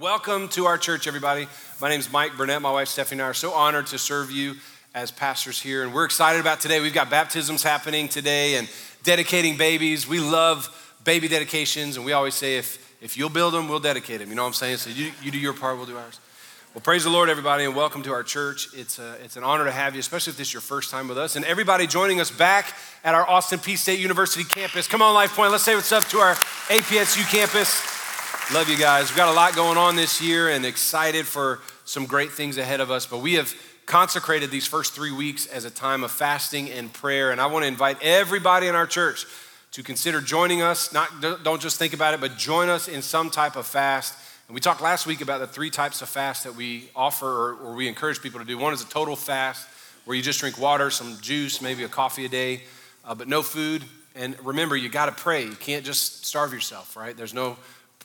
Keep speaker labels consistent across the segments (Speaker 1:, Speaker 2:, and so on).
Speaker 1: Welcome to our church, everybody. My name is Mike Burnett. My wife Stephanie and I are so honored to serve you as pastors here. And we're excited about today. We've got baptisms happening today and dedicating babies. We love baby dedications, and we always say, if, if you'll build them, we'll dedicate them. You know what I'm saying? So you, you do your part, we'll do ours. Well, praise the Lord, everybody, and welcome to our church. It's, a, it's an honor to have you, especially if this is your first time with us. And everybody joining us back at our Austin Peay State University campus. Come on, Life Point, let's say what's up to our APSU campus. Love you guys. We've got a lot going on this year and excited for some great things ahead of us. But we have consecrated these first three weeks as a time of fasting and prayer. And I want to invite everybody in our church to consider joining us. Not, don't just think about it, but join us in some type of fast. And we talked last week about the three types of fast that we offer or, or we encourage people to do. One is a total fast, where you just drink water, some juice, maybe a coffee a day, uh, but no food. And remember, you got to pray. You can't just starve yourself, right? There's no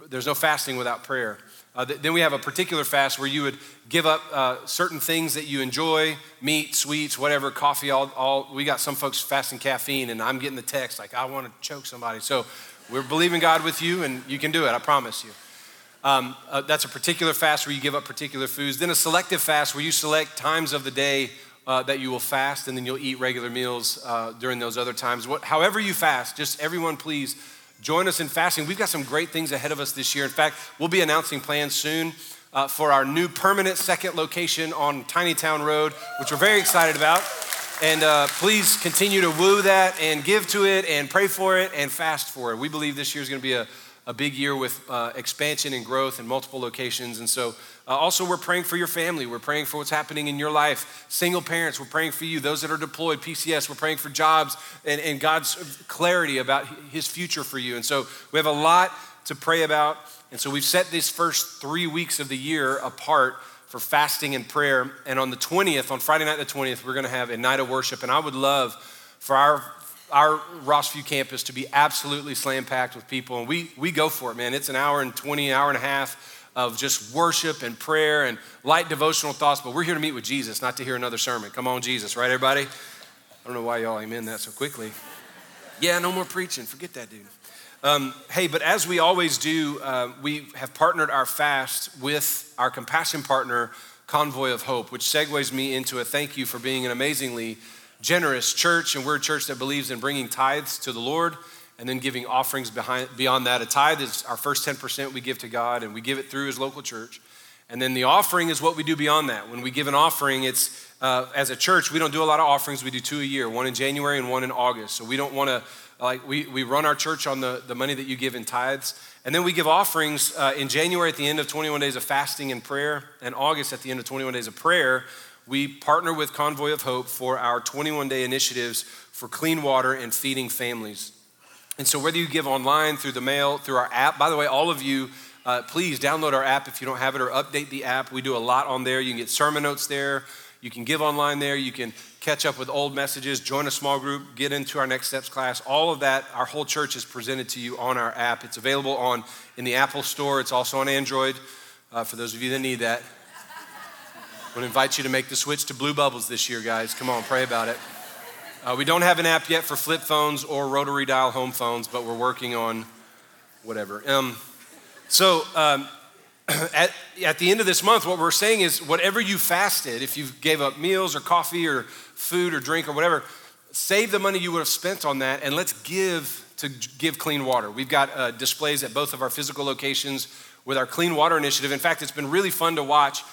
Speaker 1: there's no fasting without prayer. Uh, th- then we have a particular fast where you would give up uh, certain things that you enjoy meat, sweets, whatever, coffee. All, all we got some folks fasting caffeine, and I'm getting the text like, I want to choke somebody. So we're believing God with you, and you can do it, I promise you. Um, uh, that's a particular fast where you give up particular foods. Then a selective fast where you select times of the day uh, that you will fast, and then you'll eat regular meals uh, during those other times. What, however, you fast, just everyone, please join us in fasting. We've got some great things ahead of us this year. In fact, we'll be announcing plans soon uh, for our new permanent second location on Tiny Town Road, which we're very excited about. And uh, please continue to woo that and give to it and pray for it and fast for it. We believe this year is going to be a, a big year with uh, expansion and growth in multiple locations. And so, uh, also, we're praying for your family. We're praying for what's happening in your life. Single parents, we're praying for you. Those that are deployed, PCS, we're praying for jobs and, and God's clarity about His future for you. And so, we have a lot to pray about. And so, we've set these first three weeks of the year apart for fasting and prayer. And on the 20th, on Friday night, the 20th, we're going to have a night of worship. And I would love for our our Rossview campus to be absolutely slam packed with people. And we, we go for it, man. It's an hour and 20, hour and a half of just worship and prayer and light devotional thoughts. But we're here to meet with Jesus, not to hear another sermon. Come on, Jesus, right, everybody? I don't know why y'all amen that so quickly. Yeah, no more preaching. Forget that, dude. Um, hey, but as we always do, uh, we have partnered our fast with our compassion partner, Convoy of Hope, which segues me into a thank you for being an amazingly generous church, and we're a church that believes in bringing tithes to the Lord and then giving offerings behind, beyond that. A tithe is our first 10% we give to God, and we give it through His local church. And then the offering is what we do beyond that. When we give an offering, it's uh, as a church, we don't do a lot of offerings. We do two a year, one in January and one in August. So we don't want to, like, we, we run our church on the, the money that you give in tithes. And then we give offerings uh, in January at the end of 21 days of fasting and prayer, and August at the end of 21 days of prayer we partner with Convoy of Hope for our 21 day initiatives for clean water and feeding families. And so, whether you give online, through the mail, through our app, by the way, all of you, uh, please download our app if you don't have it or update the app. We do a lot on there. You can get sermon notes there. You can give online there. You can catch up with old messages, join a small group, get into our Next Steps class. All of that, our whole church is presented to you on our app. It's available on in the Apple Store. It's also on Android uh, for those of you that need that. To invite you to make the switch to Blue Bubbles this year, guys. Come on, pray about it. Uh, we don't have an app yet for flip phones or rotary dial home phones, but we're working on whatever. Um, so, um, at, at the end of this month, what we're saying is whatever you fasted, if you gave up meals or coffee or food or drink or whatever, save the money you would have spent on that and let's give to give clean water. We've got uh, displays at both of our physical locations with our clean water initiative. In fact, it's been really fun to watch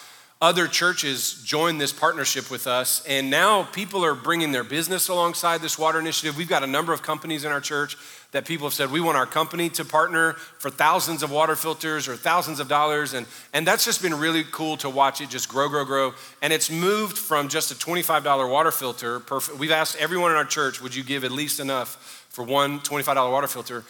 Speaker 1: other churches joined this partnership with us, and now people are bringing their business alongside this water initiative. We've got a number of companies in our church that people have said, we want our company to partner for thousands of water filters or thousands of dollars. And, and that's just been really cool to watch it just grow, grow, grow. And it's moved from just a $25 water filter. Per, we've asked everyone in our church, would you give at least enough for one $25 water filter?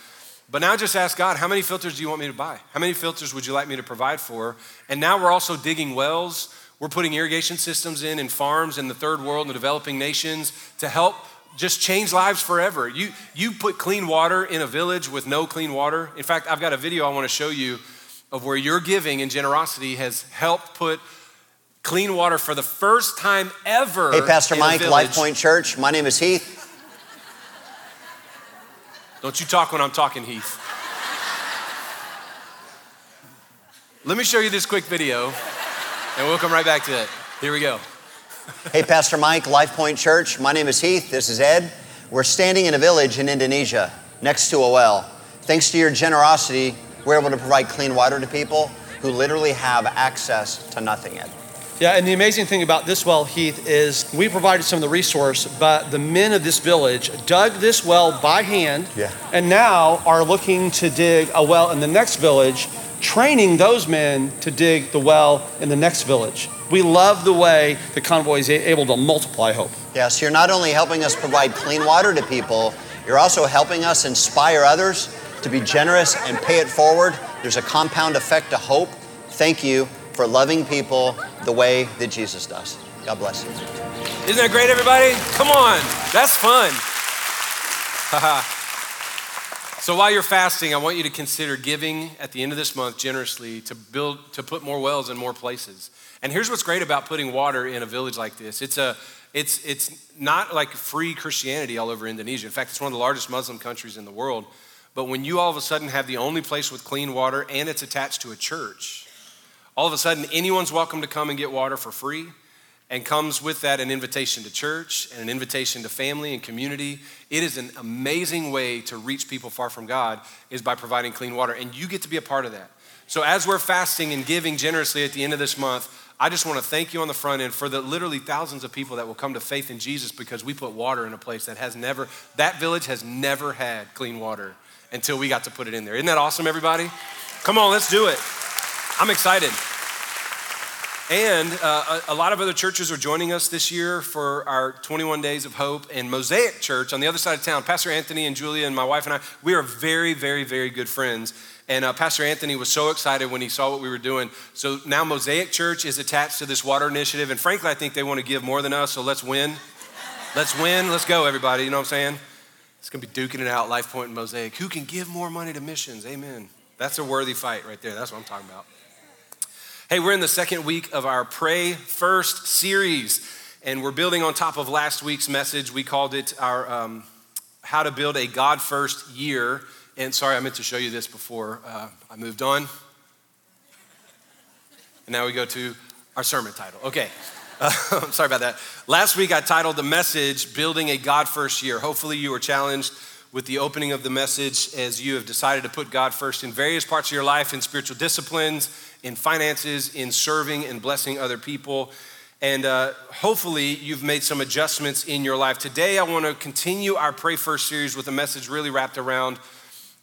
Speaker 1: But now just ask God, how many filters do you want me to buy? How many filters would you like me to provide for? And now we're also digging wells. We're putting irrigation systems in in farms in the third world and the developing nations to help just change lives forever. You, you put clean water in a village with no clean water. In fact, I've got a video I want to show you of where your giving and generosity has helped put clean water for the first time ever.
Speaker 2: Hey, Pastor Mike, Life Point Church. My name is Heath.
Speaker 1: Don't you talk when I'm talking, Heath. Let me show you this quick video, and we'll come right back to it. Here we go.
Speaker 2: hey, Pastor Mike, Life Point Church. My name is Heath. This is Ed. We're standing in a village in Indonesia next to a well. Thanks to your generosity, we're able to provide clean water to people who literally have access to nothing yet.
Speaker 3: Yeah, and the amazing thing about this well, Heath, is we provided some of the resource, but the men of this village dug this well by hand
Speaker 2: yeah.
Speaker 3: and now are looking to dig a well in the next village, training those men to dig the well in the next village. We love the way the convoy is able to multiply hope.
Speaker 2: Yeah, so you're not only helping us provide clean water to people, you're also helping us inspire others to be generous and pay it forward. There's a compound effect to hope. Thank you for loving people the way that Jesus does. God bless you.
Speaker 1: Isn't that great, everybody? Come on, that's fun. so while you're fasting, I want you to consider giving at the end of this month generously to build to put more wells in more places. And here's what's great about putting water in a village like this. It's a it's it's not like free Christianity all over Indonesia. In fact, it's one of the largest Muslim countries in the world. But when you all of a sudden have the only place with clean water and it's attached to a church, all of a sudden anyone's welcome to come and get water for free. And comes with that an invitation to church and an invitation to family and community. It is an amazing way to reach people far from God is by providing clean water. And you get to be a part of that. So as we're fasting and giving generously at the end of this month, I just want to thank you on the front end for the literally thousands of people that will come to faith in Jesus because we put water in a place that has never, that village has never had clean water until we got to put it in there. Isn't that awesome, everybody? Come on, let's do it. I'm excited. And uh, a, a, lot of other churches are joining us this year for our 21 Days of Hope. And Mosaic Church on the other side of town, Pastor Anthony and Julia and my wife and I, we are very, very, very good friends. And uh, Pastor Anthony was so excited when he saw what we were doing. So now Mosaic Church is attached to this water initiative. And frankly, I think they want to give more than us. So let's win. Let's win. Let's go, everybody. You know what I'm saying? It's going to be duking it out, Life Point and Mosaic. Who can give more money to missions? Amen. That's a worthy fight right there. That's what I'm talking about. Hey, we're in the second week of our Pray First series, and we're building on top of last week's message. We called it our um, How to Build a God First Year. And sorry, I meant to show you this before uh, I moved on. And now we go to our sermon title. Okay. Uh, sorry about that. Last week I titled the message Building a God First Year. Hopefully, you were challenged with the opening of the message as you have decided to put God first in various parts of your life, in spiritual disciplines, in finances, in serving and blessing other people. And uh, hopefully, you've made some adjustments in your life. Today, I want to continue our Pray First series with a message really wrapped around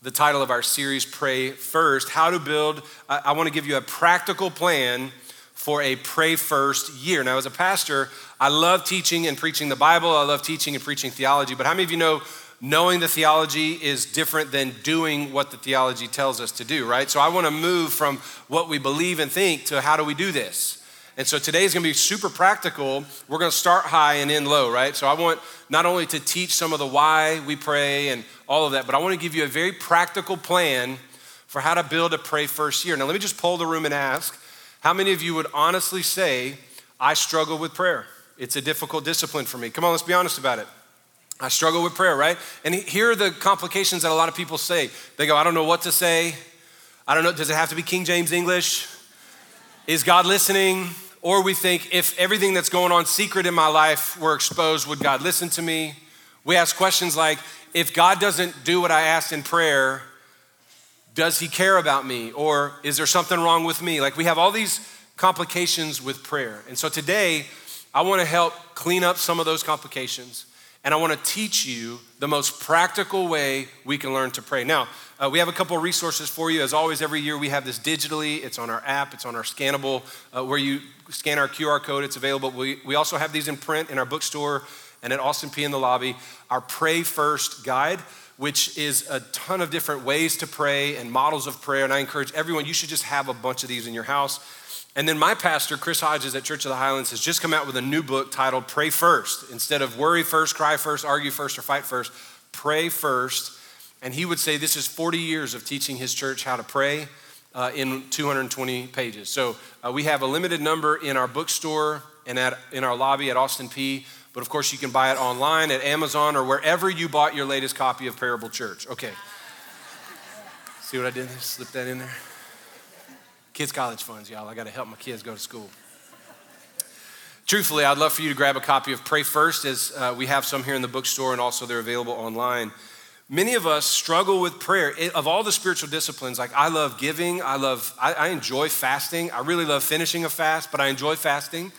Speaker 1: the title of our series, Pray First How to Build. I, I want to give you a practical plan for a Pray First year. Now, as a pastor, I love teaching and preaching the Bible, I love teaching and preaching theology, but how many of you know knowing the theology is different than doing what the theology tells us to do, right? So I want to move from what we believe and think to how do we do this? And so today is going to be super practical. We're going to start high and end low, right? So I want not only to teach some of the why we pray and all of that, but I want to give you a very practical plan for how to build a pray first year. Now, let me just poll the room and ask how many of you would honestly say, I struggle with prayer? It's a difficult discipline for me. Come on, let's be honest about it. I struggle with prayer, right? And here are the complications that a lot of people say. They go, I don't know what to say. I don't know, does it have to be King James English? Is God listening? Or we think, if everything that's going on secret in my life were exposed, would God listen to me? We ask questions like, if God doesn't do what I asked in prayer, does he care about me? Or is there something wrong with me? Like we have all these complications with prayer. And so today, I want to help clean up some of those complications and I want to teach you the most practical way we can learn to pray. Now, uh, we have a couple of resources for you. As always, every year we have this digitally. It's on our app, it's on our scannable, uh, where you scan our QR code, it's available. We, we also have these in print in our bookstore and at Austin Peay in the lobby. Our Pray First guide, which is a ton of different ways to pray and models of prayer. And I encourage everyone, you should just have a bunch of these in your house. And then my pastor, Chris Hodges at Church of the Highlands, has just come out with a new book titled Pray First. Instead of worry first, cry first, argue first, or fight first, pray first. And he would say this is 40 years of teaching his church how to pray uh, in 220 pages. So uh, we have a limited number in our bookstore and at, in our lobby at Austin Peay. But of course, you can buy it online at Amazon or wherever you bought your latest copy of Parable Church. Okay. See what I did? Slip that in there. Kids' college funds, y'all. I got to help my kids go to school. Truthfully, I'd love for you to grab a copy of Pray First, as uh, we have some here in the bookstore and also they're available online. Many of us struggle with prayer. It, of all the spiritual disciplines, like I love giving, I love, I, I enjoy fasting. I really love finishing a fast, but I enjoy fasting.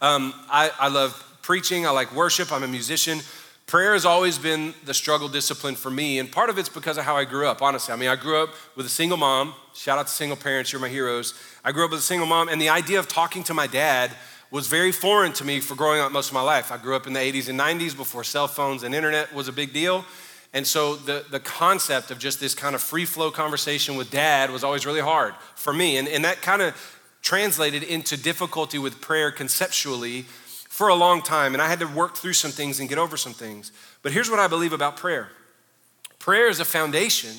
Speaker 1: Um, I, I love preaching, I like worship, I'm a musician. Prayer has always been the struggle discipline for me, and part of it's because of how I grew up, honestly. I mean, I grew up with a single mom. Shout out to single parents, you're my heroes. I grew up with a single mom, and the idea of talking to my dad was very foreign to me for growing up most of my life. I grew up in the 80s and 90s before cell phones and internet was a big deal. And so the, the concept of just this kind of free flow conversation with dad was always really hard for me. And, and that kind of translated into difficulty with prayer conceptually for a long time. And I had to work through some things and get over some things. But here's what I believe about prayer prayer is a foundation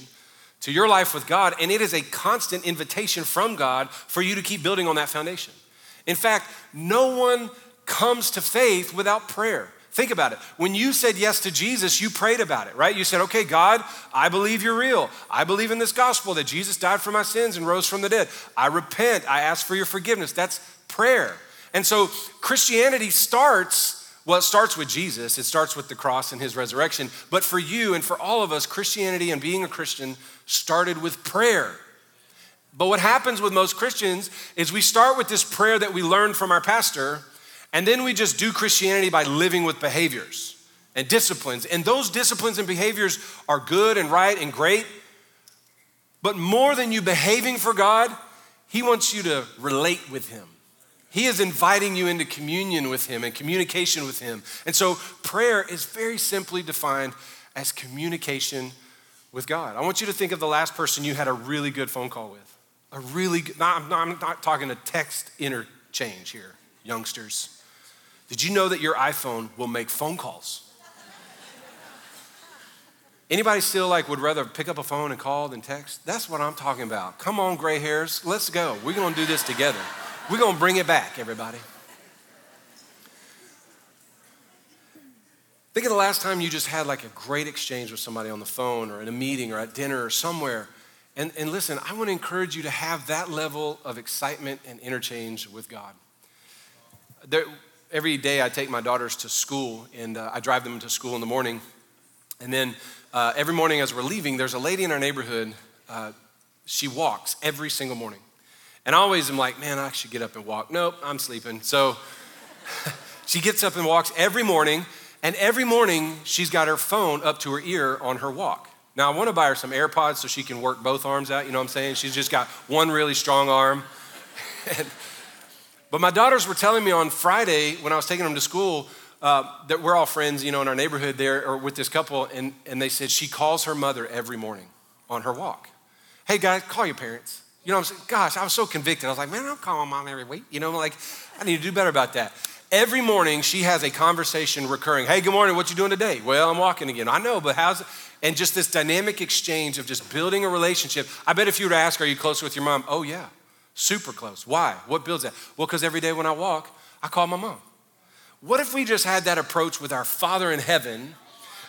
Speaker 1: to your life with God, and it is a constant invitation from God for you to keep building on that foundation. In fact, no one comes to faith without prayer. Think about it. When you said yes to Jesus, you prayed about it, right? You said, okay, God, I believe you're real. I believe in this gospel that Jesus died for my sins and rose from the dead. I repent. I ask for your forgiveness. That's prayer. And so Christianity starts, well, it starts with Jesus, it starts with the cross and his resurrection. But for you and for all of us, Christianity and being a Christian started with prayer. But what happens with most Christians is we start with this prayer that we learned from our pastor, and then we just do Christianity by living with behaviors and disciplines. And those disciplines and behaviors are good and right and great. But more than you behaving for God, He wants you to relate with Him. He is inviting you into communion with Him and communication with Him. And so prayer is very simply defined as communication with God. I want you to think of the last person you had a really good phone call with a really good, I'm, not, I'm not talking a text interchange here, youngsters. Did you know that your iPhone will make phone calls? Anybody still like would rather pick up a phone and call than text? That's what I'm talking about. Come on, gray hairs, let's go. We're gonna do this together. We're gonna bring it back, everybody. Think of the last time you just had like a great exchange with somebody on the phone or in a meeting or at dinner or somewhere and, and listen, I want to encourage you to have that level of excitement and interchange with God. There, every day I take my daughters to school and uh, I drive them to school in the morning. And then uh, every morning as we're leaving, there's a lady in our neighborhood. Uh, she walks every single morning. And I always am like, man, I should get up and walk. Nope, I'm sleeping. So she gets up and walks every morning. And every morning, she's got her phone up to her ear on her walk. Now, I want to buy her some AirPods so she can work both arms out. You know what I'm saying? She's just got one really strong arm. but my daughters were telling me on Friday when I was taking them to school uh, that we're all friends, you know, in our neighborhood there or with this couple, and, and they said she calls her mother every morning on her walk. Hey, guys, call your parents. You know what I'm saying? Gosh, I was so convicted. I was like, man, I'm calling my mom every week. You know, like, I need to do better about that. Every morning, she has a conversation recurring. Hey, good morning. What you doing today? Well, I'm walking again. I know, but how's it? And just this dynamic exchange of just building a relationship. I bet if you were to ask, Are you close with your mom? Oh, yeah, super close. Why? What builds that? Well, because every day when I walk, I call my mom. What if we just had that approach with our Father in heaven?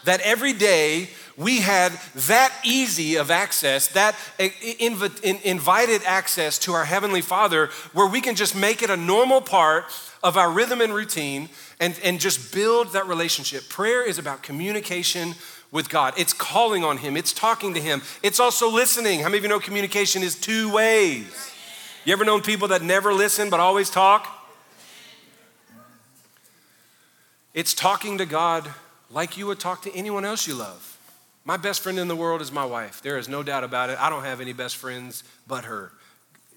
Speaker 1: That every day we had that easy of access, that inv- invited access to our Heavenly Father, where we can just make it a normal part of our rhythm and routine and, and just build that relationship. Prayer is about communication with God. It's calling on Him, it's talking to Him, it's also listening. How many of you know communication is two ways? You ever known people that never listen but always talk? It's talking to God like you would talk to anyone else you love. My best friend in the world is my wife. There is no doubt about it. I don't have any best friends but her.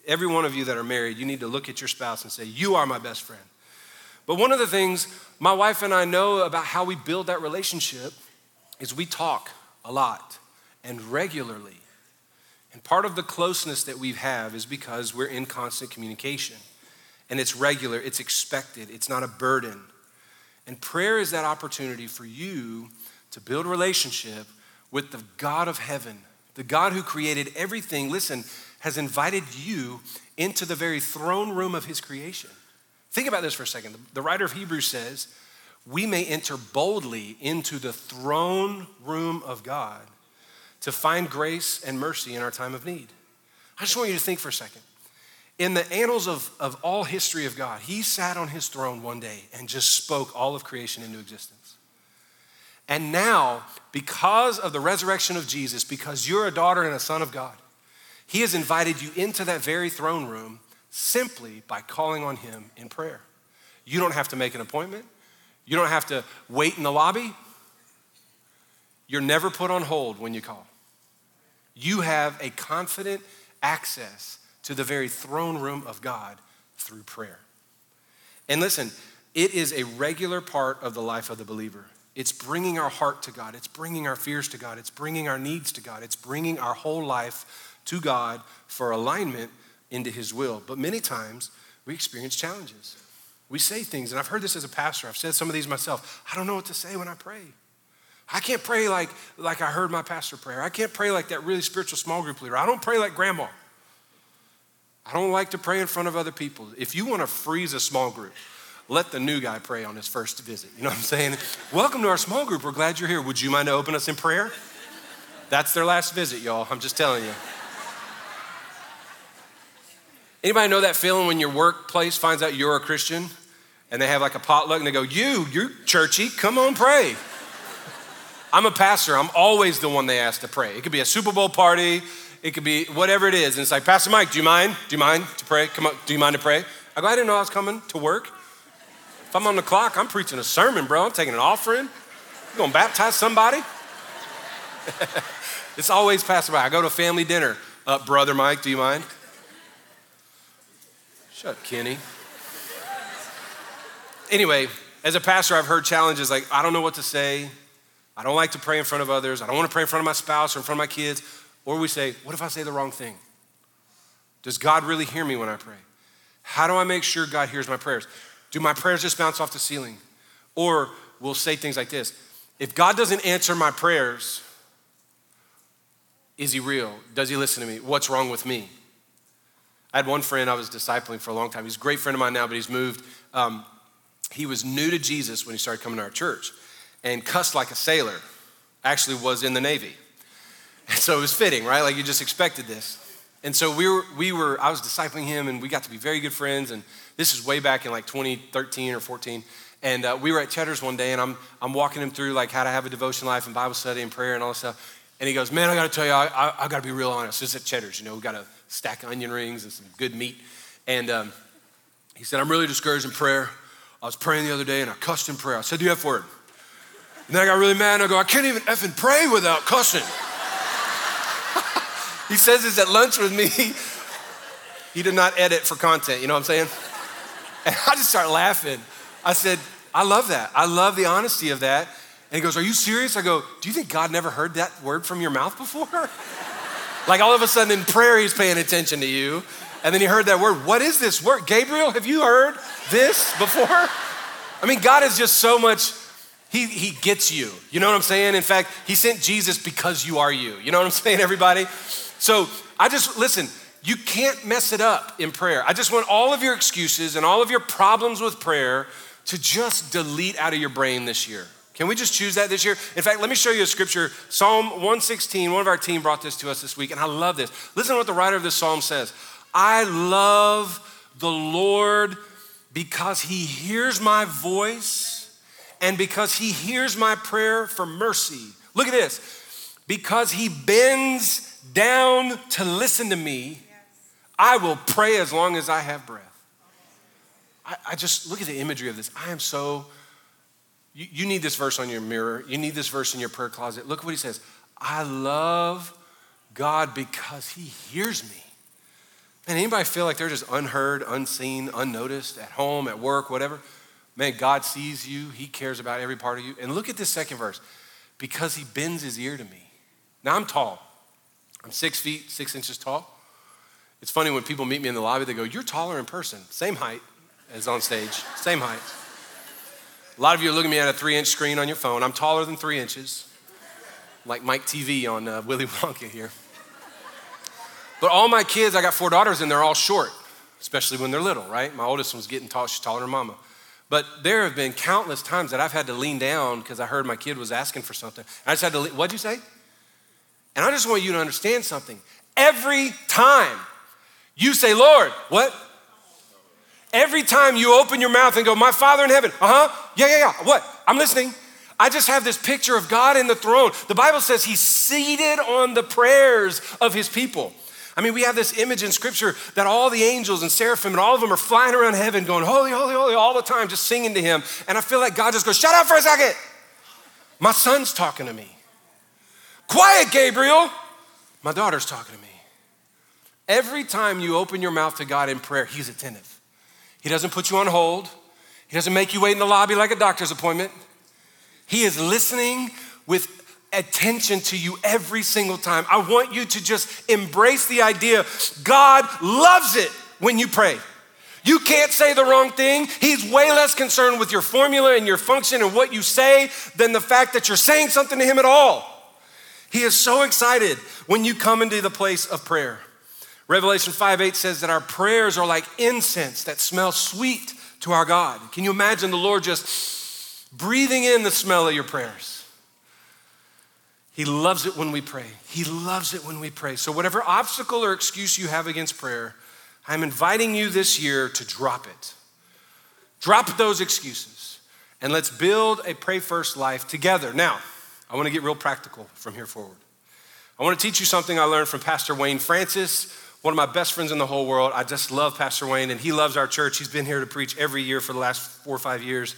Speaker 1: Every one of you that are married, you need to look at your spouse and say, You are my best friend. But one of the things my wife and I know about how we build that relationship is we talk a lot and regularly. And part of the closeness that we have is because we're in constant communication. And it's regular, it's expected, it's not a burden. And prayer is that opportunity for you to build relationship with the God of heaven, the God who created everything. Listen, has invited you into the very throne room of his creation. Think about this for a second. The writer of Hebrews says, we may enter boldly into the throne room of God to find grace and mercy in our time of need. I just want you to think for a second. In the annals of, of all history of God, he sat on his throne one day and just spoke all of creation into existence. And now, because of the resurrection of Jesus, because you're a daughter and a son of God, he has invited you into that very throne room simply by calling on him in prayer. You don't have to make an appointment. You don't have to wait in the lobby. You're never put on hold when you call. You have a confident access to the very throne room of God through prayer. And listen, it is a regular part of the life of the believer. It's bringing our heart to God, it's bringing our fears to God, it's bringing our needs to God, it's bringing our whole life to God for alignment into His will. But many times we experience challenges. We say things, and I've heard this as a pastor, I've said some of these myself. I don't know what to say when I pray. I can't pray like, like I heard my pastor pray. I can't pray like that really spiritual small group leader. I don't pray like grandma. I don't like to pray in front of other people. If you want to freeze a small group, let the new guy pray on his first visit. You know what I'm saying? Welcome to our small group. We're glad you're here. Would you mind to open us in prayer? That's their last visit, y'all. I'm just telling you. Anybody know that feeling when your workplace finds out you're a Christian and they have like a potluck and they go, You, you're churchy, come on, pray. I'm a pastor. I'm always the one they ask to pray. It could be a Super Bowl party, it could be whatever it is. And it's like, Pastor Mike, do you mind? Do you mind to pray? Come on, do you mind to pray? I go, I didn't know I was coming to work. If I'm on the clock, I'm preaching a sermon, bro. I'm taking an offering. You gonna baptize somebody? it's always Pastor Mike. I go to family dinner. Uh, Brother Mike, do you mind? Shut, Kenny. Anyway, as a pastor, I've heard challenges like, I don't know what to say. I don't like to pray in front of others. I don't want to pray in front of my spouse or in front of my kids. Or we say, what if I say the wrong thing? Does God really hear me when I pray? How do I make sure God hears my prayers? Do my prayers just bounce off the ceiling? Or we'll say things like this If God doesn't answer my prayers, is he real? Does he listen to me? What's wrong with me? I had one friend I was discipling for a long time. He's a great friend of mine now, but he's moved. Um, he was new to Jesus when he started coming to our church and cussed like a sailor. Actually, was in the Navy. And so it was fitting, right? Like you just expected this. And so we were, we were, I was discipling him and we got to be very good friends. And this is way back in like 2013 or 14. And uh, we were at Cheddar's one day and I'm, I'm walking him through like how to have a devotion life and Bible study and prayer and all this stuff. And he goes, man, I got to tell you, I, I, I got to be real honest. This is at Cheddar's, you know, we got a stack of onion rings and some good meat. And um, he said, I'm really discouraged in prayer. I was praying the other day and I cussed in prayer. I said the F word. And then I got really mad and I go, I can't even effing pray without cussing. He says this at lunch with me. he did not edit for content, you know what I'm saying? And I just start laughing. I said, I love that. I love the honesty of that. And he goes, Are you serious? I go, Do you think God never heard that word from your mouth before? like all of a sudden in prayer, he's paying attention to you. And then he heard that word. What is this word? Gabriel, have you heard this before? I mean, God is just so much, he, he gets you. You know what I'm saying? In fact, he sent Jesus because you are you. You know what I'm saying, everybody? So I just, listen, you can't mess it up in prayer. I just want all of your excuses and all of your problems with prayer to just delete out of your brain this year. Can we just choose that this year? In fact, let me show you a scripture. Psalm 116, one of our team brought this to us this week, and I love this. Listen to what the writer of this psalm says I love the Lord because he hears my voice and because he hears my prayer for mercy. Look at this. Because he bends down to listen to me, I will pray as long as I have breath. I, I just look at the imagery of this. I am so, you, you need this verse on your mirror. You need this verse in your prayer closet. Look what he says. I love God because he hears me. And anybody feel like they're just unheard, unseen, unnoticed at home, at work, whatever? Man, God sees you. He cares about every part of you. And look at this second verse. Because he bends his ear to me. Now I'm tall. I'm six feet, six inches tall. It's funny when people meet me in the lobby, they go, You're taller in person. Same height as on stage, same height. A lot of you are looking at me at a three inch screen on your phone. I'm taller than three inches, like Mike Teavee on uh, Willy Wonka here. But all my kids, I got four daughters, and they're all short, especially when they're little, right? My oldest one's getting tall, she's taller than mama. But there have been countless times that I've had to lean down because I heard my kid was asking for something. I just had to, what'd you say? And I just want you to understand something. Every time You say, Lord, what? Every time you open your mouth and go, My Father in heaven, uh huh, yeah, yeah, yeah, what? I'm listening. I just have this picture of God in the throne. The Bible says he's seated on the prayers of his people. I mean, we have this image in scripture that all the angels and seraphim and all of them are flying around heaven going, Holy, holy, holy, all the time, just singing to him. And I feel like God just goes, Shut up for a second. My son's talking to me. Quiet, Gabriel. My daughter's talking to me. Every time you open your mouth to God in prayer, he's attentive. He doesn't put you on hold. He doesn't make you wait in the lobby like a doctor's appointment. He is listening with attention to you every single time. I want you to just embrace the idea God loves it when you pray. You can't say the wrong thing. He's way less concerned with your formula and your function and what you say than the fact that you're saying something to Him at all. He is so excited when you come into the place of prayer. Revelation 5 8 says that our prayers are like incense that smells sweet to our God. Can you imagine the Lord just breathing in the smell of your prayers? He loves it when we pray. He loves it when we pray. So, whatever obstacle or excuse you have against prayer, I'm inviting you this year to drop it. Drop those excuses and let's build a pray first life together. Now, I want to get real practical from here forward. I want to teach you something I learned from Pastor Wayne Francis one of my best friends in the whole world. I just love Pastor Wayne, and he loves our church. He's been here to preach every year for the last four or five years.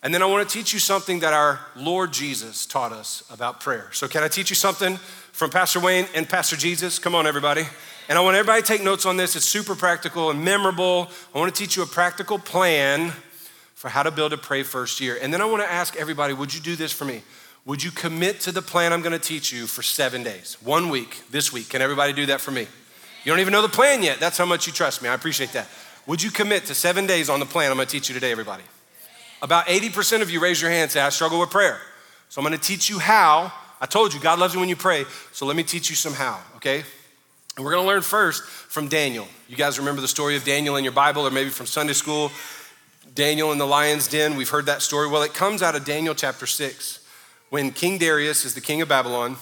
Speaker 1: And then I want to teach you something that our Lord Jesus taught us about prayer. So, can I teach you something from Pastor Wayne and Pastor Jesus? Come on, everybody. And I want everybody to take notes on this. It's super practical and memorable. I want to teach you a practical plan for how to build a pray first year. And then I want to ask everybody would you do this for me? Would you commit to the plan I'm going to teach you for seven days, one week, this week? Can everybody do that for me? You don't even know the plan yet. That's how much you trust me. I appreciate that. Would you commit to seven days on the plan I'm gonna teach you today, everybody? About 80% of you raise your hand and say, I struggle with prayer. So I'm gonna teach you how. I told you, God loves you when you pray. So let me teach you some how, okay? And we're gonna learn first from Daniel. You guys remember the story of Daniel in your Bible or maybe from Sunday school? Daniel in the lion's den, we've heard that story. Well, it comes out of Daniel chapter 6 when King Darius is the king of Babylon,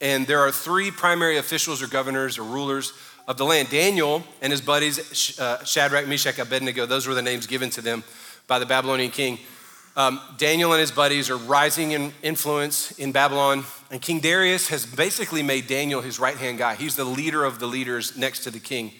Speaker 1: and there are three primary officials or governors or rulers of the land. Daniel and his buddies, uh, Shadrach, Meshach, Abednego, those were the names given to them by the Babylonian king. Um, Daniel and his buddies are rising in influence in Babylon, and King Darius has basically made Daniel his right hand guy. He's the leader of the leaders next to the king.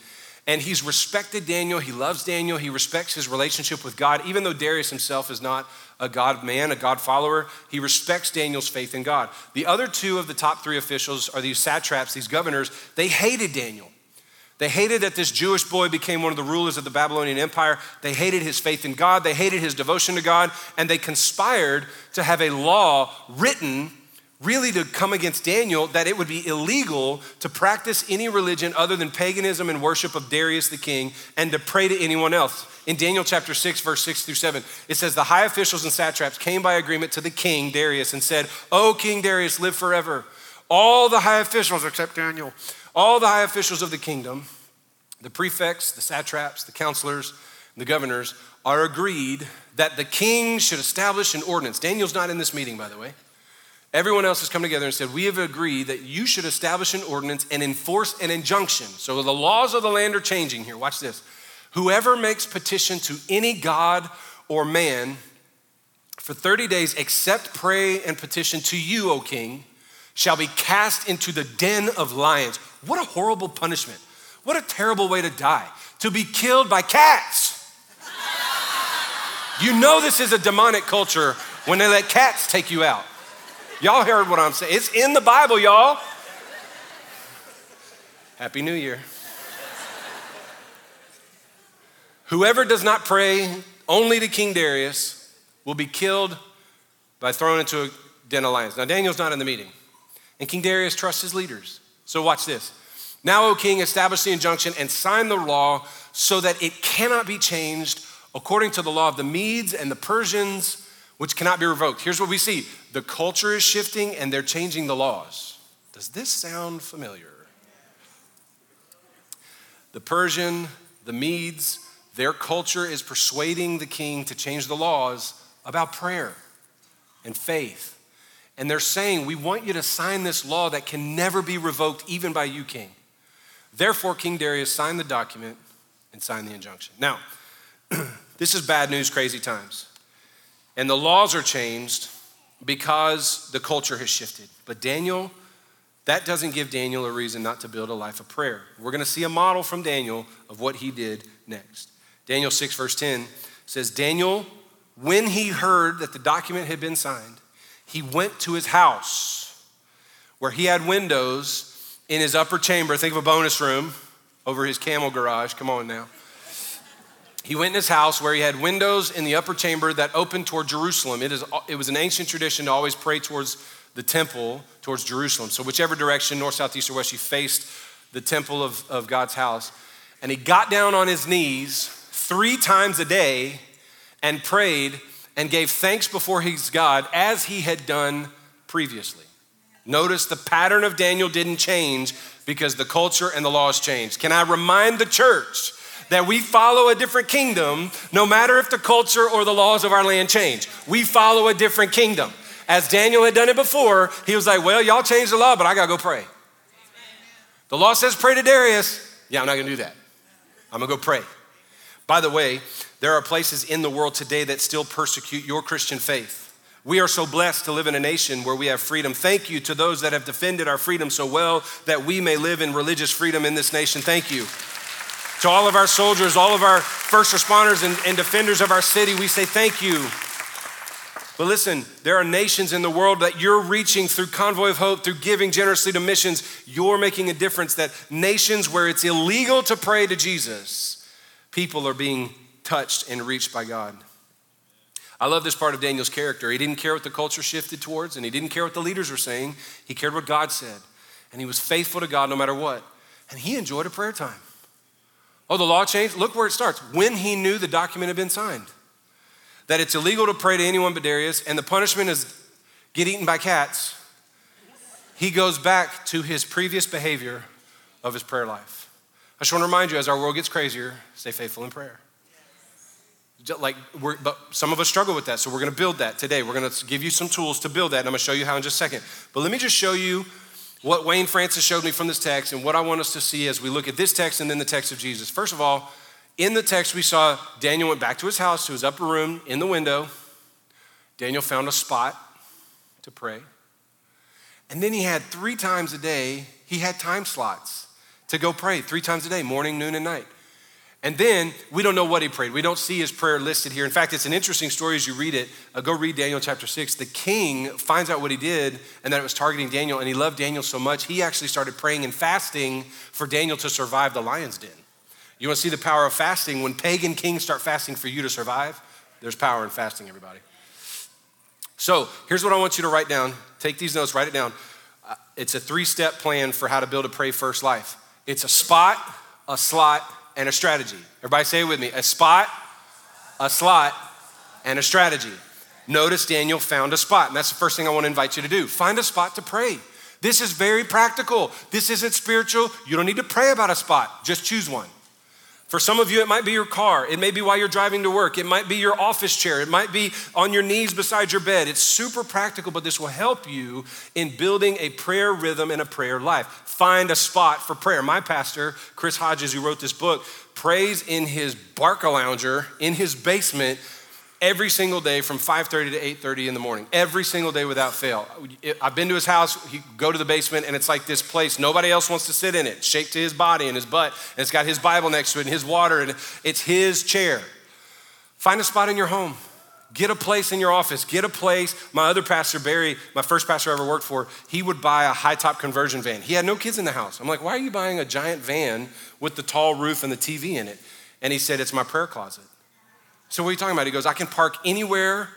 Speaker 1: And he's respected Daniel. He loves Daniel. He respects his relationship with God. Even though Darius himself is not a God man, a God follower, he respects Daniel's faith in God. The other two of the top three officials are these satraps, these governors. They hated Daniel. They hated that this Jewish boy became one of the rulers of the Babylonian Empire. They hated his faith in God. They hated his devotion to God. And they conspired to have a law written really to come against Daniel that it would be illegal to practice any religion other than paganism and worship of Darius the king and to pray to anyone else. In Daniel chapter 6, verse 6 through 7, it says, The high officials and satraps came by agreement to the king, Darius, and said, O King Darius, live forever. All the high officials, except Daniel, all the high officials of the kingdom, the prefects, the satraps, the counselors, the governors, are agreed that the king should establish an ordinance. Daniel's not in this meeting, by the way. Everyone else has come together and said, We have agreed that you should establish an ordinance and enforce an injunction. So the laws of the land are changing here. Watch this. Whoever makes petition to any god or man for 30 days, except pray and petition to you, O king, shall be cast into the den of lions. What a horrible punishment. What a terrible way to die. To be killed by cats. You know this is a demonic culture when they let cats take you out. Y'all heard what I'm saying. It's in the Bible, y'all. Happy New Year. Whoever does not pray only to King Darius will be killed by thrown into a den of lions. Now, Daniel's not in the meeting. And King Darius trusts his leaders. So watch this. Now, O king, establish the injunction and sign the law so that it cannot be changed according to the law of the Medes and the Persians, which cannot be revoked. Here's what we see the culture is shifting and they're changing the laws. Does this sound familiar? The Persian, the Medes, their culture is persuading the king to change the laws about prayer and faith and they're saying, We want you to sign this law that can never be revoked, even by you, king. Therefore, King Darius signed the document and signed the injunction. Now, this is bad news, crazy times. And the laws are changed because the culture has shifted. But Daniel, that doesn't give Daniel a reason not to build a life of prayer. We're going to see a model from Daniel of what he did next. Daniel 6, verse 10 says, Daniel, when he heard that the document had been signed, he went to his house where he had windows in his upper chamber. Think of a bonus room over his camel garage. Come on now. He went in his house where he had windows in the upper chamber that opened toward Jerusalem. It, is, it was an ancient tradition to always pray towards the temple, towards Jerusalem. So, whichever direction, north, south, east, or west, you faced the temple of, of God's house. And he got down on his knees three times a day and prayed and gave thanks before his God as he had done previously. Notice the pattern of Daniel didn't change because the culture and the laws changed. Can I remind the church that we follow a different kingdom no matter if the culture or the laws of our land change? We follow a different kingdom. As Daniel had done it before, he was like, Well, y'all changed the law, but I gotta go pray. The law says pray to Darius. Yeah, I'm not gonna do that. I'm gonna go pray. By the way, there are places in the world today that still persecute your Christian faith. We are so blessed to live in a nation where we have freedom. Thank you to those that have defended our freedom so well that we may live in religious freedom in this nation. Thank you. To all of our soldiers, all of our first responders and, and defenders of our city, we say thank you. But listen, there are nations in the world that you're reaching through Convoy of Hope, through giving generously to missions. You're making a difference. That nations where it's illegal to pray to Jesus, people are being touched and reached by God. I love this part of Daniel's character. He didn't care what the culture shifted towards, and he didn't care what the leaders were saying. He cared what God said. And he was faithful to God no matter what. And he enjoyed a prayer time. Oh, the law changed? Look where it starts. When he knew the document had been signed that it's illegal to pray to anyone but Darius, and the punishment is get eaten by cats, he goes back to his previous behavior of his prayer life. I just want to remind you as our world gets crazier, stay faithful in prayer. Like, we're, but some of us struggle with that, so we're going to build that today. We're going to give you some tools to build that, and I'm going to show you how in just a second. But let me just show you what Wayne Francis showed me from this text and what I want us to see as we look at this text and then the text of Jesus. First of all, in the text, we saw Daniel went back to his house, to his upper room in the window. Daniel found a spot to pray. And then he had three times a day, he had time slots to go pray three times a day, morning, noon, and night. And then we don't know what he prayed. We don't see his prayer listed here. In fact, it's an interesting story as you read it. Uh, go read Daniel chapter 6. The king finds out what he did and that it was targeting Daniel, and he loved Daniel so much, he actually started praying and fasting for Daniel to survive the lion's den. You want to see the power of fasting? When pagan kings start fasting for you to survive, there's power in fasting, everybody. So here's what I want you to write down. Take these notes, write it down. Uh, it's a three step plan for how to build a pray first life. It's a spot, a slot, and a strategy. Everybody say it with me a spot, a slot, and a strategy. Notice Daniel found a spot, and that's the first thing I want to invite you to do. Find a spot to pray. This is very practical. This isn't spiritual. You don't need to pray about a spot, just choose one. For some of you, it might be your car. It may be while you're driving to work. It might be your office chair. It might be on your knees beside your bed. It's super practical, but this will help you in building a prayer rhythm and a prayer life. Find a spot for prayer. My pastor, Chris Hodges, who wrote this book, prays in his Barcalounger in his basement every single day from 5.30 to 8.30 in the morning. Every single day without fail. I've been to his house he go to the basement and it's like this place. Nobody else wants to sit in it. Shaped to his body and his butt and it's got his bible next to it and his water and it's his chair. Find a spot in your home. Get a place in your office. Get a place. My other pastor barry my first pastor i ever worked for he would buy a high top conversion van. He had no kids in the house. I'm like why are you buying a giant van with the tall roof and the tv in it? And he said it's my prayer closet so what are you talking about? He goes, I can park anywhere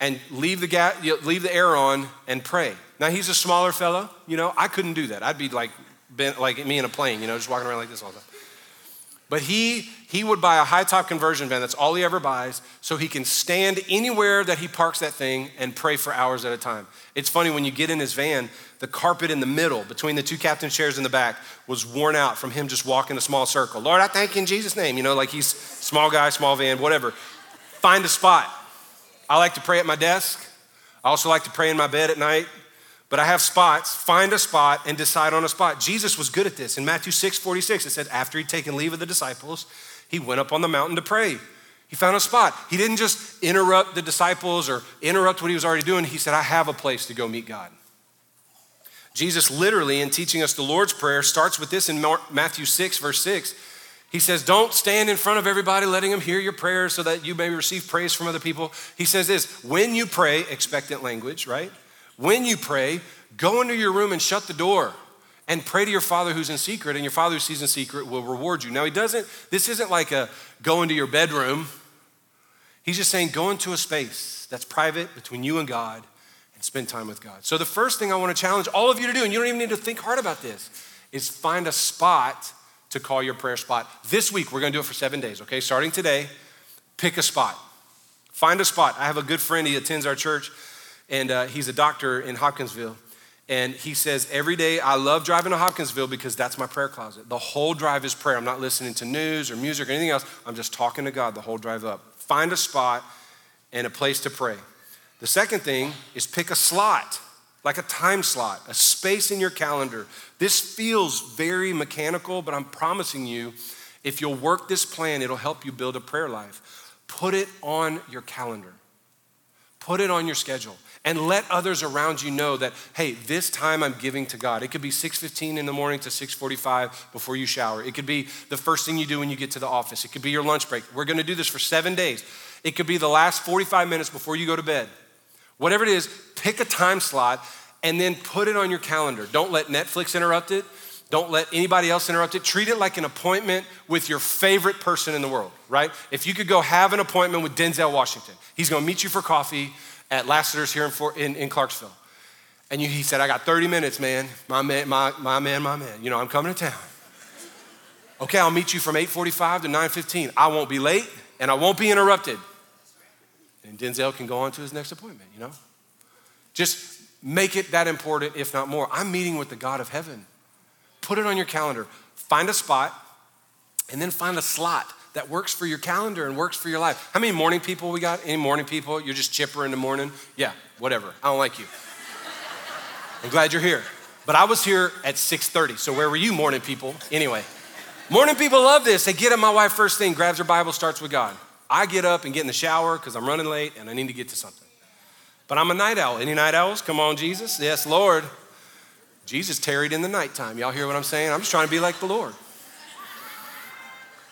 Speaker 1: and leave the, gas, leave the air on and pray. Now he's a smaller fellow, you know. I couldn't do that. I'd be like, bent, like me in a plane, you know, just walking around like this all the time. But he he would buy a high top conversion van. That's all he ever buys, so he can stand anywhere that he parks that thing and pray for hours at a time. It's funny when you get in his van, the carpet in the middle between the two captain chairs in the back was worn out from him just walking a small circle. Lord, I thank you in Jesus' name. You know, like he's small guy, small van, whatever. Find a spot. I like to pray at my desk. I also like to pray in my bed at night. But I have spots. Find a spot and decide on a spot. Jesus was good at this. In Matthew 6 46, it said, after he'd taken leave of the disciples, he went up on the mountain to pray. He found a spot. He didn't just interrupt the disciples or interrupt what he was already doing. He said, I have a place to go meet God. Jesus, literally, in teaching us the Lord's Prayer, starts with this in Matthew 6, verse 6. He says, Don't stand in front of everybody letting them hear your prayers so that you may receive praise from other people. He says this when you pray, expectant language, right? When you pray, go into your room and shut the door and pray to your father who's in secret, and your father who sees in secret will reward you. Now, he doesn't, this isn't like a go into your bedroom. He's just saying go into a space that's private between you and God and spend time with God. So, the first thing I want to challenge all of you to do, and you don't even need to think hard about this, is find a spot to call your prayer spot. This week, we're going to do it for seven days, okay? Starting today, pick a spot. Find a spot. I have a good friend, he attends our church and uh, he's a doctor in Hopkinsville. And he says, Every day I love driving to Hopkinsville because that's my prayer closet. The whole drive is prayer. I'm not listening to news or music or anything else. I'm just talking to God the whole drive up. Find a spot and a place to pray. The second thing is pick a slot, like a time slot, a space in your calendar. This feels very mechanical, but I'm promising you, if you'll work this plan, it'll help you build a prayer life. Put it on your calendar, put it on your schedule and let others around you know that hey this time i'm giving to god. It could be 6.15 in the morning to 6.45 before you shower. It could be the first thing you do when you get to the office. It could be your lunch break. We're going to do this for seven days. It could be the last 45 minutes before you go to bed. Whatever it is pick a time slot and then put it on your calendar. Don't let netflix interrupt it. Don't let anybody else interrupt it. Treat it like an appointment with your favorite person in the world, right? If you could go have an appointment with Denzel Washington, he's gonna meet you for coffee at Lassiter's here in, in, in Clarksville. And you, he said, I got 30 minutes, man. My man, my, my man, my man. You know, I'm coming to town. Okay, I'll meet you from 8.45 to 9.15. I won't be late and I won't be interrupted. And Denzel can go on to his next appointment, you know? Just make it that important, if not more. I'm meeting with the God of heaven. Put it on your calendar. Find a spot and then find a slot that works for your calendar and works for your life. How many morning people we got? Any morning people? You're just chipper in the morning? Yeah, whatever. I don't like you. I'm glad you're here. But I was here at 6:30. So where were you morning people? Anyway. Morning people love this. They get up my wife first thing, grabs her Bible, starts with God. I get up and get in the shower because I'm running late and I need to get to something. But I'm a night owl. Any night owls? Come on, Jesus. Yes, Lord. Jesus tarried in the nighttime. Y'all hear what I'm saying? I'm just trying to be like the Lord.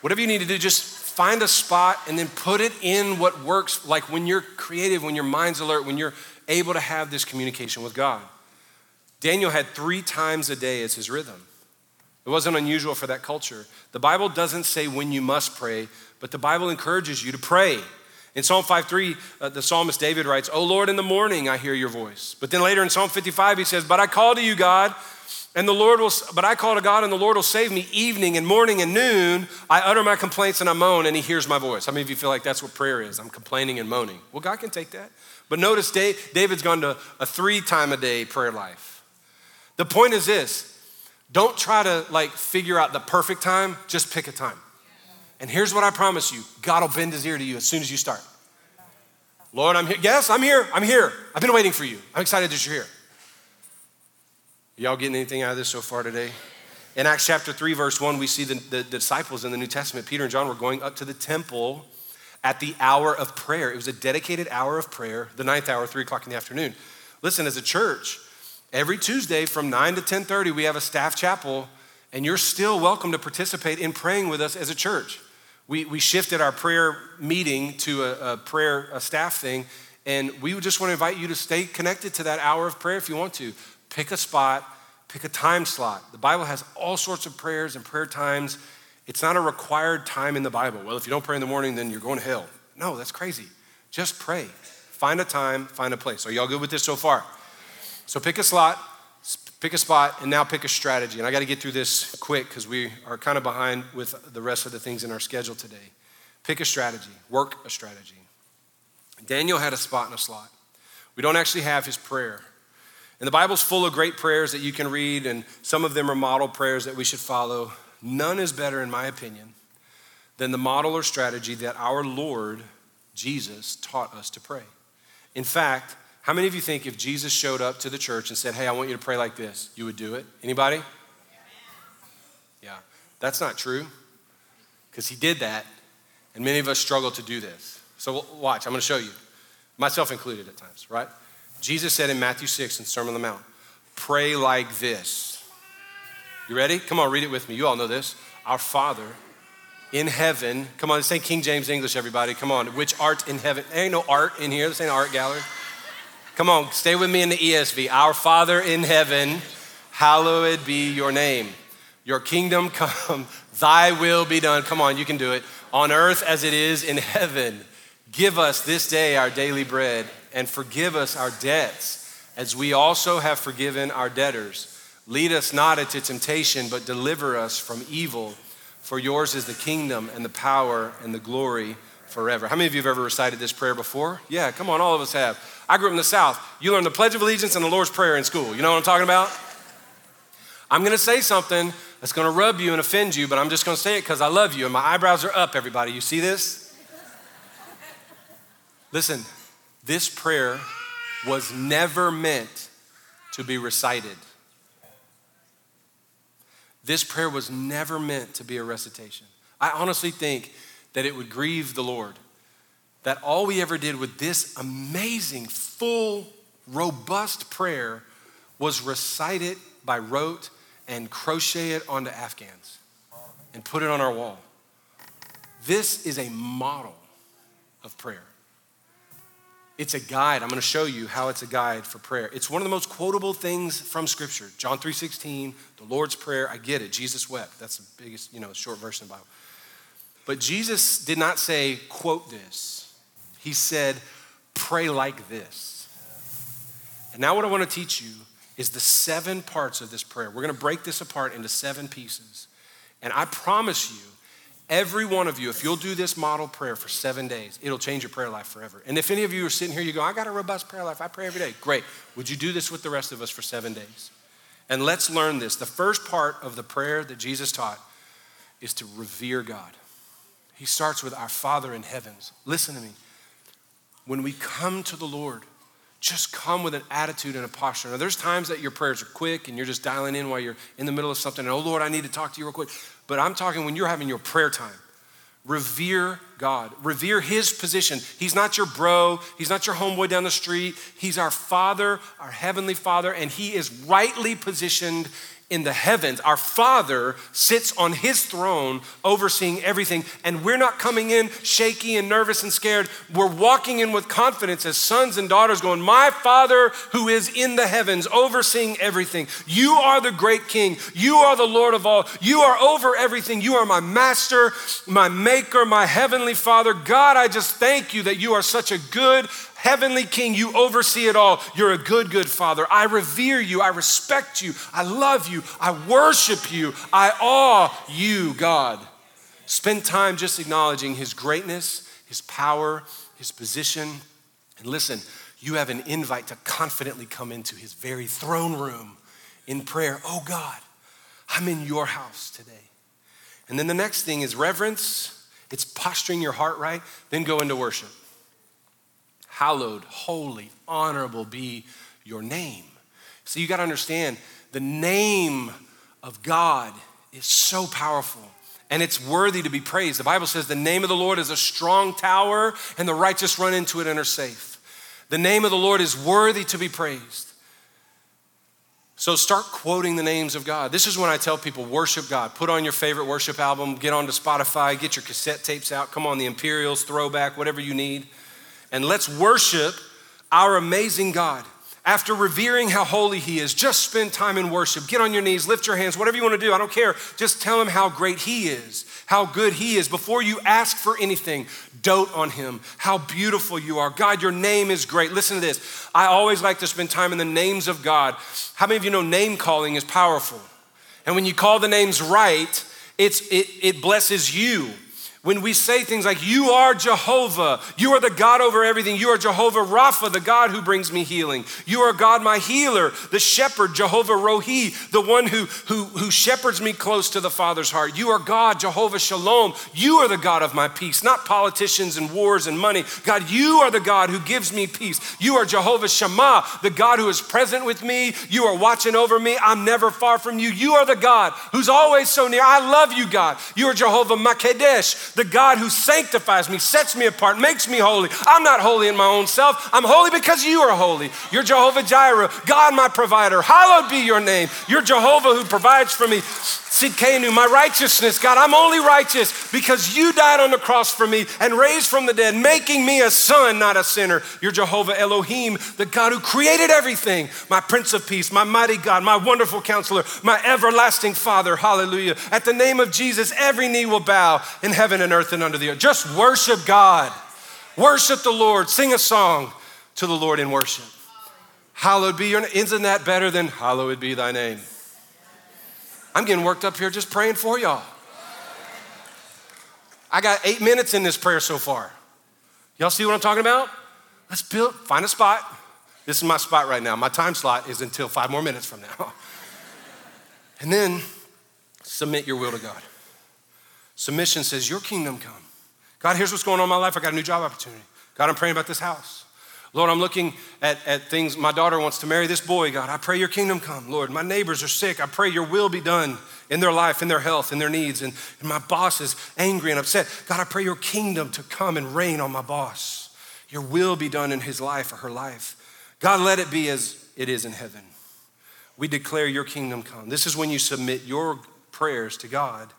Speaker 1: Whatever you need to do, just find a spot and then put it in what works, like when you're creative, when your mind's alert, when you're able to have this communication with God. Daniel had three times a day as his rhythm. It wasn't unusual for that culture. The Bible doesn't say when you must pray, but the Bible encourages you to pray. In Psalm 5:3, uh, the psalmist David writes, "Oh Lord, in the morning I hear your voice." But then later in Psalm 55 he says, "But I call to you, God, and the Lord will, but I call to God and the Lord will save me evening and morning and noon. I utter my complaints and I moan and he hears my voice. How many of you feel like that's what prayer is? I'm complaining and moaning. Well, God can take that. But notice David's gone to a three time a day prayer life. The point is this don't try to like figure out the perfect time, just pick a time. And here's what I promise you God will bend his ear to you as soon as you start. Lord, I'm here. Yes, I'm here. I'm here. I've been waiting for you. I'm excited that you're here. Y'all getting anything out of this so far today? In Acts chapter 3, verse 1, we see the, the, disciples in the New Testament, Peter and John, were going up to the temple at the hour of prayer. It was a dedicated hour of prayer, the ninth hour, 3 o'clock in the afternoon. Listen, as a church, every Tuesday from 9 to 10.30, we have a staff chapel, and you're still welcome to participate in praying with us as a church. We, we shifted our prayer meeting to a, a prayer, a staff thing, and we just want to invite you to stay connected to that hour of prayer if you want to. Pick a spot, pick a time slot. The Bible has all sorts of prayers and prayer times. It's not a required time in the Bible. Well, if you don't pray in the morning, then you're going to hell. No, that's crazy. Just pray. Find a time, find a place. Are y'all good with this so far? So pick a slot, pick a spot, and now pick a strategy. And I got to get through this quick because we are kind of behind with the rest of the things in our schedule today. Pick a strategy, work a strategy. Daniel had a spot and a slot. We don't actually have his prayer. And the Bible's full of great prayers that you can read, and some of them are model prayers that we should follow. None is better, in my opinion, than the model or strategy that our Lord Jesus taught us to pray. In fact, How many of you think if Jesus showed up to the church and said, Hey, I want you to pray like this, you would do it? Anybody? Yeah. That's not true because he did that, and many of us struggle to do this. So watch, I'm going to show you, myself included at times, right? Jesus said in Matthew 6 in Sermon on the Mount, pray like this. You ready? Come on, read it with me. You all know this. Our Father in heaven, come on, say King James English, everybody. Come on, which art in heaven? There ain't no art in here. This ain't an art gallery. Come on, stay with me in the ESV. Our Father in heaven, hallowed be your name. Your kingdom come, thy will be done. Come on, you can do it. On earth as it is in heaven. Give us this day our daily bread and forgive us our debts as we also have forgiven our debtors. Lead us not into temptation, but deliver us from evil. For yours is the kingdom and the power and the glory forever. How many of you have ever recited this prayer before? Yeah, come on, all of us have. I grew up in the South. You learn the Pledge of Allegiance and the Lord's Prayer in school. You know what I'm talking about? I'm gonna say something that's gonna rub you and offend you, but I'm just gonna say it because I love you and my eyebrows are up, everybody. You see this? Listen, this prayer was never meant to be recited. This prayer was never meant to be a recitation. I honestly think that it would grieve the Lord that all we ever did with this amazing, full, robust prayer was recite it by rote and crochet it onto Afghans and put it on our wall. This is a model of prayer. It's a guide. I'm going to show you how it's a guide for prayer. It's one of the most quotable things from scripture. John 3:16, the Lord's prayer. I get it. Jesus wept. That's the biggest, you know, short verse in the Bible. But Jesus did not say, quote this. He said, pray like this. And now what I want to teach you is the seven parts of this prayer. We're going to break this apart into seven pieces. And I promise you, Every one of you, if you'll do this model prayer for seven days, it'll change your prayer life forever. And if any of you are sitting here, you go, I got a robust prayer life, I pray every day. Great. Would you do this with the rest of us for seven days? And let's learn this. The first part of the prayer that Jesus taught is to revere God. He starts with our Father in heavens. Listen to me. When we come to the Lord, just come with an attitude and a posture. Now, there's times that your prayers are quick and you're just dialing in while you're in the middle of something. And, oh, Lord, I need to talk to you real quick. But I'm talking when you're having your prayer time. Revere God. Revere His position. He's not your bro. He's not your homeboy down the street. He's our Father, our Heavenly Father, and He is rightly positioned in the heavens. Our Father sits on His throne overseeing everything, and we're not coming in shaky and nervous and scared. We're walking in with confidence as sons and daughters, going, My Father who is in the heavens, overseeing everything. You are the great King. You are the Lord of all. You are over everything. You are my Master, my Maker, my Heavenly Father. God, I just thank you that you are such a good, Heavenly King, you oversee it all. You're a good, good Father. I revere you. I respect you. I love you. I worship you. I awe you, God. Spend time just acknowledging His greatness, His power, His position. And listen, you have an invite to confidently come into His very throne room in prayer. Oh, God, I'm in your house today. And then the next thing is reverence. It's posturing your heart right. Then go into worship hallowed, holy, honorable be your name. So you got to understand the name of God is so powerful and it's worthy to be praised. The Bible says the name of the Lord is a strong tower and the righteous run into it and are safe. The name of the Lord is worthy to be praised. So start quoting the names of God. This is when I tell people worship God. Put on your favorite worship album, get onto Spotify, get your cassette tapes out, come on the Imperials, throwback, whatever you need and let's worship our amazing God. After revering how holy He is, just spend time in worship. Get on your knees, lift your hands, whatever you want to do. I don't care. Just tell Him how great He is, how good He is. Before you ask for anything, dote on Him, how beautiful you are. God, your name is great. Listen to this. I always like to spend time in the names of God. How many of you know name calling is powerful? And when you call the names right, it's, it, it blesses you when we say things like, You are Jehovah, you are the God over everything, you are Jehovah Rapha, the God who brings me healing, you are God, my healer, the shepherd, Jehovah Rohi, the one who, who, who shepherds me close to the Father's heart. You are God, Jehovah Shalom, you are the God of my peace, not politicians and wars and money. God, you are the God who gives me peace. You are Jehovah Shammah, the God who is present with me, you are watching over me, I'm never far from you. You are the God who's always so near. I love you, God. You are Jehovah Makedesh the God who sanctifies me, sets me apart, makes me holy. I'm not holy in my own self. I'm holy because you are holy. You're Jehovah Jireh, God my provider. Hallowed be your name. You're Jehovah who provides for me. Tsidkenu, my righteousness, God, I'm only righteous because you died on the cross for me and raised from the dead, making me a son, not a sinner. You're Jehovah Elohim, the God who created everything, my Prince of Peace, my mighty God, my wonderful counselor, my everlasting Father. Hallelujah. At the name of Jesus, every knee will bow in heaven and earth and under the earth. Just worship God. Worship the Lord. Sing a song to the Lord in worship. Hallowed be your name. Isn't that better than hallowed be thy name? I'm getting worked up here just praying for y'all. I got eight minutes in this prayer so far. Y'all see what I'm talking about? Let's build, find a spot. This is my spot right now. My time slot is until five more minutes from now. and then submit your will to God. Submission says, Your kingdom come. God, here's what's going on in my life. I got a new job opportunity. God, I'm praying about this house. Lord, I'm looking at, at things. My daughter wants to marry this boy, God. I pray your kingdom come, Lord. My neighbors are sick. I pray your will be done in their life, in their health, in their needs. And, and my boss is angry and upset. God, I pray your kingdom to come and reign on my boss. Your will be done in his life or her life. God, let it be as it is in heaven. We declare your kingdom come. This is when you submit your prayers to God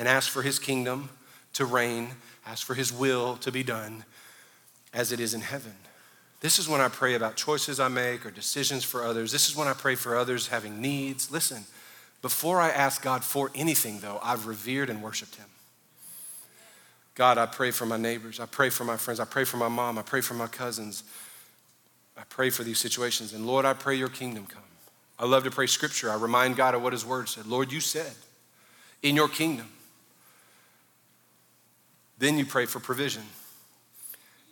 Speaker 1: and ask for his kingdom to reign, ask for his will to be done as it is in heaven. This is when I pray about choices I make or decisions for others. This is when I pray for others having needs. Listen, before I ask God for anything, though, I've revered and worshiped Him. God, I pray for my neighbors. I pray for my friends. I pray for my mom. I pray for my cousins. I pray for these situations. And Lord, I pray your kingdom come. I love to pray scripture. I remind God of what His word said. Lord, you said, in your kingdom. Then you pray for provision.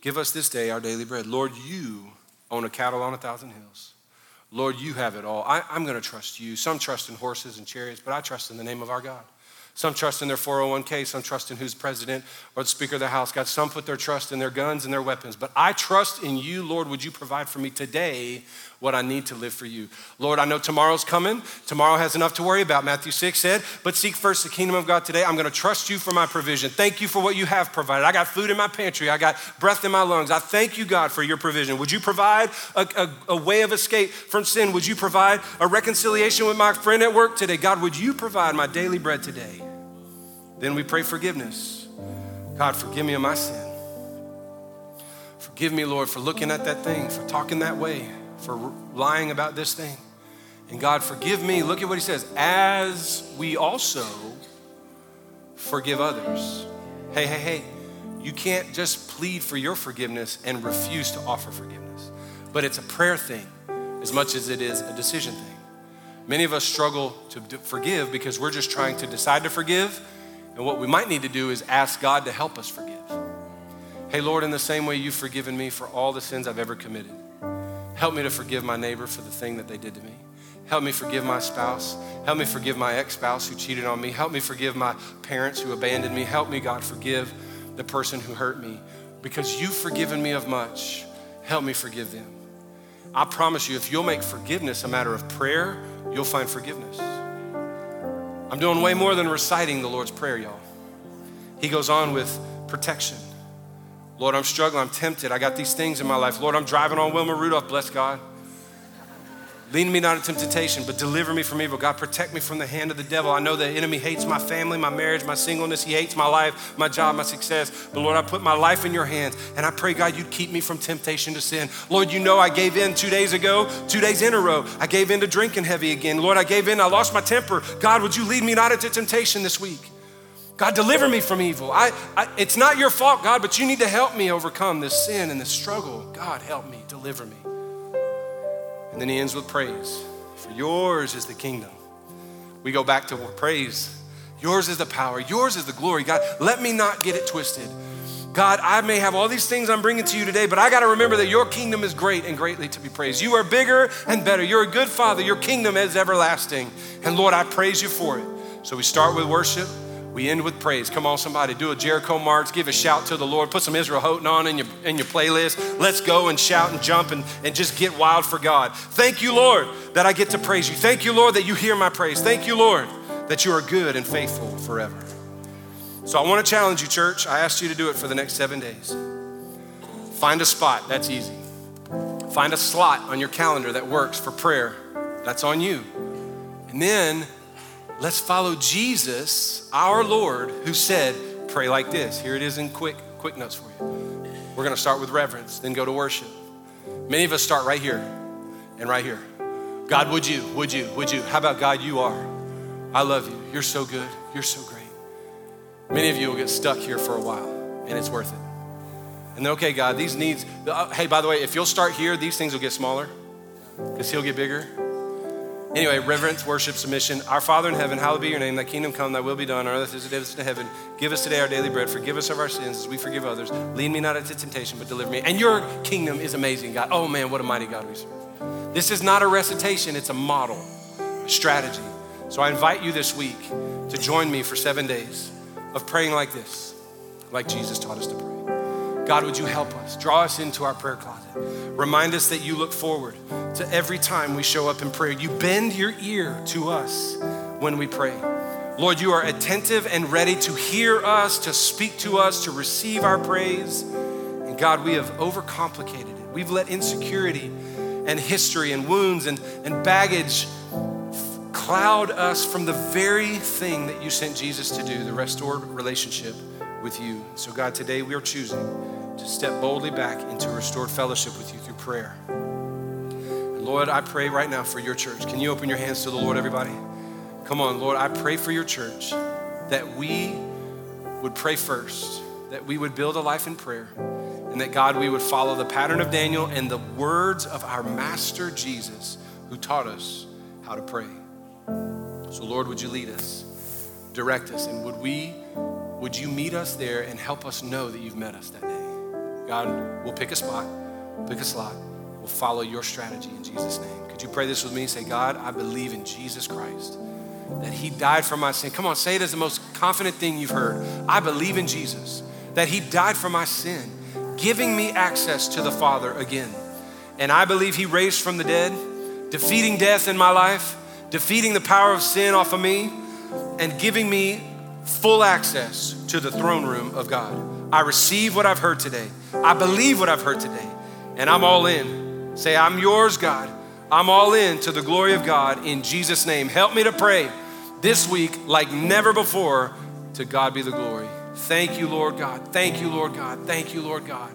Speaker 1: Give us this day our daily bread. Lord, you own a cattle on a thousand hills. Lord, you have it all. I, am going to trust you. Some trust in horses and chariots, but I trust in the name of our God. Some trust in their 401k, some trust in who's president or the Speaker of the House. God, some put their trust in their guns and their weapons. But I trust in you, Lord. Would you provide for me today what I need to live for you? Lord, I know tomorrow's coming. Tomorrow has enough to worry about. Matthew 6 said, But seek first the kingdom of God today. I'm to trust you for my provision. Thank you for what you have provided. I got food in my pantry, I got breath in my lungs. I thank you, God, for your provision. Would you provide a, a, a way of escape from sin? Would you provide a reconciliation with my friend at work today? God, would you provide my daily bread today? Then we pray forgiveness. God, forgive me of my sin. Forgive me, Lord, for looking at that thing, for talking that way, for lying about this thing. And God, forgive me. Look at what he says as we also forgive others. Hey, hey, hey. You can't just plead for your forgiveness and refuse to offer forgiveness. But it's a prayer thing as much as it is a decision thing. Many of us struggle to forgive because we're just trying to decide to forgive and what we might need to do is ask God to help us forgive. Hey, Lord, in the same way you've forgiven me for all the sins I've ever committed, help me to forgive my neighbor for the thing that they did to me. Help me forgive my spouse. Help me forgive my ex spouse who cheated on me. Help me forgive my parents who abandoned me. Help me, God, forgive the person who hurt me. Because you've forgiven me of much, help me forgive them. I promise you, if you'll make forgiveness a matter of prayer, you'll find forgiveness. I'm doing way more than reciting the Lord's Prayer, y'all. He goes on with protection. Lord, I'm struggling. I'm tempted. I got these things in my life. Lord, I'm driving on Wilma Rudolph, bless God. Lead me not into temptation, but deliver me from evil. God, protect me from the hand of the devil. I know the enemy hates my family, my marriage, my singleness. He hates my life, my job, my success. But Lord, I put my life in your hands, and I pray, God, you'd keep me from temptation to sin. Lord, you know I gave in two days ago, two days in a row. I gave in to drinking heavy again. Lord, I gave in. I lost my temper. God, would you lead me not into temptation this week? God, deliver me from evil. I, I, it's not your fault, God, but you need to help me overcome this sin and this struggle. God, help me, deliver me. And then he ends with praise. For yours is the kingdom. We go back to praise. Yours is the power, yours is the glory. God, let me not get it twisted. God, I may have all these things I'm bringing to you today, but I got to remember that your kingdom is great and greatly to be praised. You are bigger and better. You're a good father. Your kingdom is everlasting. And Lord, I praise you for it. So we start with worship. We end with praise. Come on, somebody, do a Jericho march, give a shout to the Lord, put some Israel Houghton on in your, in your playlist. Let's go and shout and jump and, and just get wild for God. Thank you, Lord, that I get to praise you. Thank you, Lord, that you hear my praise. Thank you, Lord, that you are good and faithful forever. So I want to challenge you, church. I asked you to do it for the next seven days. Find a spot, that's easy. Find a slot on your calendar that works for prayer, that's on you. And then let's follow Jesus, our Lord, who said, pray like this. Here it is in quick, quick notes for you. We're gonna start with reverence, then go to worship. Many of us start right here and right here. God, would you, would you, would you? How about God, you are? I love you. You're so good. You're so great. Many of you will get stuck here for a while, and it's worth it. And okay, God, these needs, uh, hey, by the way, if you'll start here, these things will get smaller because He'll get bigger. Anyway, reverence, worship, submission. Our Father in heaven, hallowed be your name. Thy kingdom come, thy will be done on earth as it is in heaven. Give us today our daily bread. Forgive us of our sins as we forgive others. Lead me not into temptation, but deliver me. And your kingdom is amazing, God. Oh man, what a mighty God we serve. This is not a recitation, it's a model, a strategy. So I invite you this week to join me for seven days of praying like this, like Jesus taught us to pray. God, would you help us? Draw us into our prayer closet. Remind us that you look forward to every time we show up in prayer. You bend your ear to us when we pray. Lord, you are attentive and ready to hear us, to speak to us, to receive our praise. And God, we have overcomplicated it. We've let insecurity and history and wounds and, and baggage cloud us from the very thing that you sent Jesus to do, the restored relationship with you. So, God, today we are choosing to step boldly back into restored fellowship with you through prayer. Lord, I pray right now for your church. Can you open your hands to the Lord, everybody? Come on, Lord, I pray for your church that we would pray first, that we would build a life in prayer, and that God, we would follow the pattern of Daniel and the words of our Master Jesus, who taught us how to pray. So, Lord, would you lead us, direct us, and would we, would you meet us there and help us know that you've met us that day? God, we'll pick a spot, pick a slot. We'll follow your strategy in Jesus' name. Could you pray this with me? Say, God, I believe in Jesus Christ, that He died for my sin. Come on, say it as the most confident thing you've heard. I believe in Jesus, that He died for my sin, giving me access to the Father again. And I believe He raised from the dead, defeating death in my life, defeating the power of sin off of me, and giving me full access to the throne room of God. I receive what I've heard today. I believe what I've heard today. And I'm all in. Say, I'm yours, God. I'm all in to the glory of God in Jesus' name. Help me to pray this week like never before. To God be the glory. Thank you, Lord God. Thank you, Lord God. Thank you, Lord God.